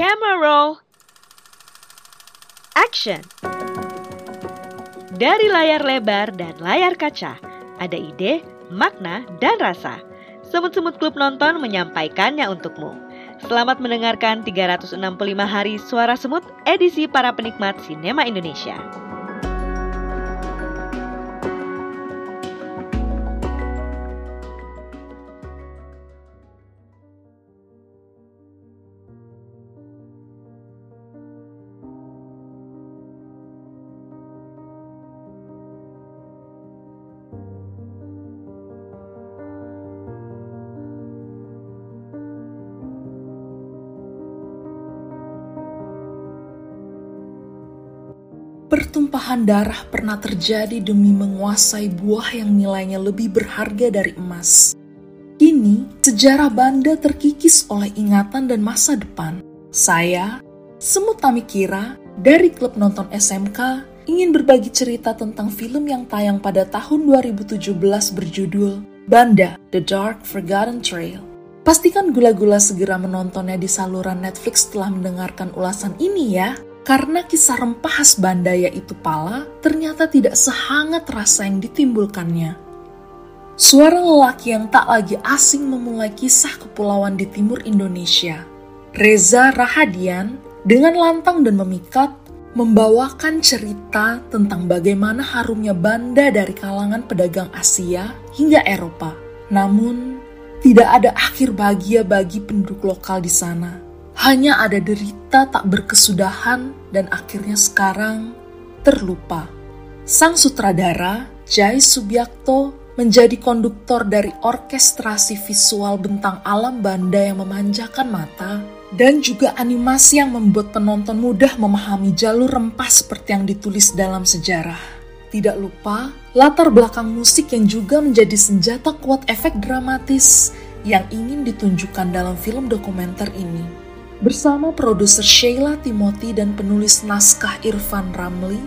Camera roll. Action. Dari layar lebar dan layar kaca, ada ide, makna, dan rasa. Semut-semut klub nonton menyampaikannya untukmu. Selamat mendengarkan 365 hari suara semut edisi para penikmat sinema Indonesia. Pertumpahan darah pernah terjadi demi menguasai buah yang nilainya lebih berharga dari emas. Kini, sejarah Banda terkikis oleh ingatan dan masa depan. Saya, Semut Tamikira, dari klub nonton SMK, ingin berbagi cerita tentang film yang tayang pada tahun 2017 berjudul Banda, The Dark Forgotten Trail. Pastikan gula-gula segera menontonnya di saluran Netflix setelah mendengarkan ulasan ini ya. Karena kisah rempah khas Banda yaitu pala ternyata tidak sehangat rasa yang ditimbulkannya. Suara lelaki yang tak lagi asing memulai kisah kepulauan di timur Indonesia. Reza Rahadian dengan lantang dan memikat membawakan cerita tentang bagaimana harumnya Banda dari kalangan pedagang Asia hingga Eropa. Namun, tidak ada akhir bahagia bagi penduduk lokal di sana hanya ada derita tak berkesudahan dan akhirnya sekarang terlupa. Sang sutradara, Jai Subiakto, menjadi konduktor dari orkestrasi visual bentang alam Banda yang memanjakan mata dan juga animasi yang membuat penonton mudah memahami jalur rempah seperti yang ditulis dalam sejarah. Tidak lupa, latar belakang musik yang juga menjadi senjata kuat efek dramatis yang ingin ditunjukkan dalam film dokumenter ini. Bersama produser Sheila Timothy dan penulis naskah Irfan Ramli,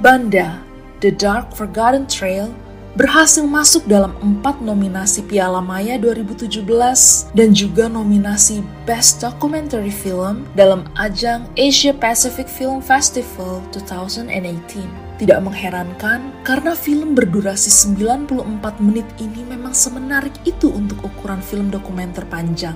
Banda, The Dark Forgotten Trail berhasil masuk dalam empat nominasi Piala Maya 2017 dan juga nominasi Best Documentary Film dalam ajang Asia Pacific Film Festival 2018. Tidak mengherankan karena film berdurasi 94 menit ini memang semenarik itu untuk ukuran film dokumenter panjang.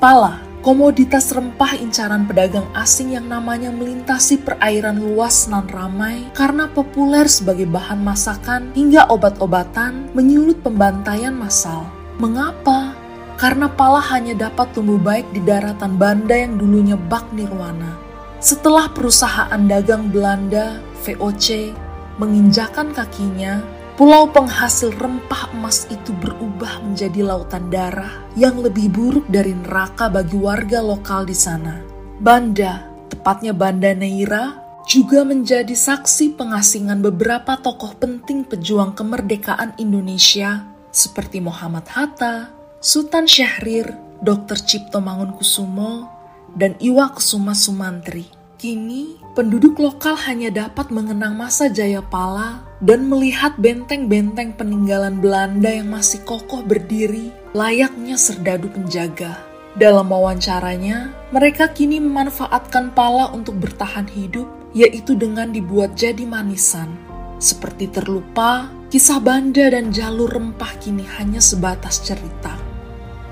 Pala Komoditas rempah incaran pedagang asing yang namanya melintasi perairan luas nan ramai karena populer sebagai bahan masakan hingga obat-obatan menyulut pembantaian massal. Mengapa? Karena pala hanya dapat tumbuh baik di daratan Banda yang dulunya bak nirwana. Setelah perusahaan dagang Belanda, VOC, menginjakan kakinya, Pulau penghasil rempah emas itu berubah menjadi lautan darah yang lebih buruk dari neraka bagi warga lokal di sana. Banda, tepatnya Banda Neira, juga menjadi saksi pengasingan beberapa tokoh penting pejuang kemerdekaan Indonesia seperti Muhammad Hatta, Sultan Syahrir, Dr. Cipto Mangunkusumo, dan Iwa Kusuma Sumantri. Kini, penduduk lokal hanya dapat mengenang masa jaya pala dan melihat benteng-benteng peninggalan Belanda yang masih kokoh berdiri layaknya serdadu penjaga. Dalam wawancaranya, mereka kini memanfaatkan pala untuk bertahan hidup, yaitu dengan dibuat jadi manisan. Seperti terlupa, kisah Banda dan jalur rempah kini hanya sebatas cerita.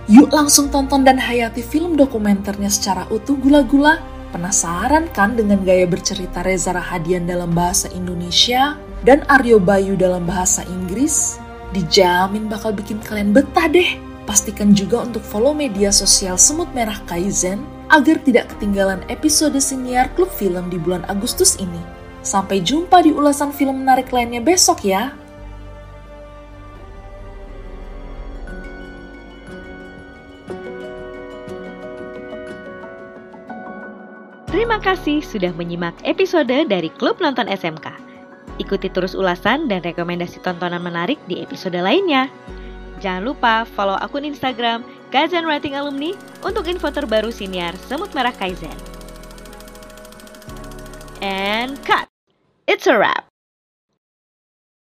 Yuk langsung tonton dan hayati film dokumenternya secara utuh gula-gula Penasaran kan dengan gaya bercerita Reza Rahadian dalam bahasa Indonesia dan Aryo Bayu dalam bahasa Inggris? Dijamin bakal bikin kalian betah deh. Pastikan juga untuk follow media sosial Semut Merah Kaizen agar tidak ketinggalan episode siniar klub film di bulan Agustus ini. Sampai jumpa di ulasan film menarik lainnya besok ya. Terima kasih sudah menyimak episode dari Klub Nonton SMK. Ikuti terus ulasan dan rekomendasi tontonan menarik di episode lainnya. Jangan lupa follow akun Instagram Kaizen Writing Alumni untuk info terbaru siniar Semut Merah Kaizen. And cut! It's a wrap!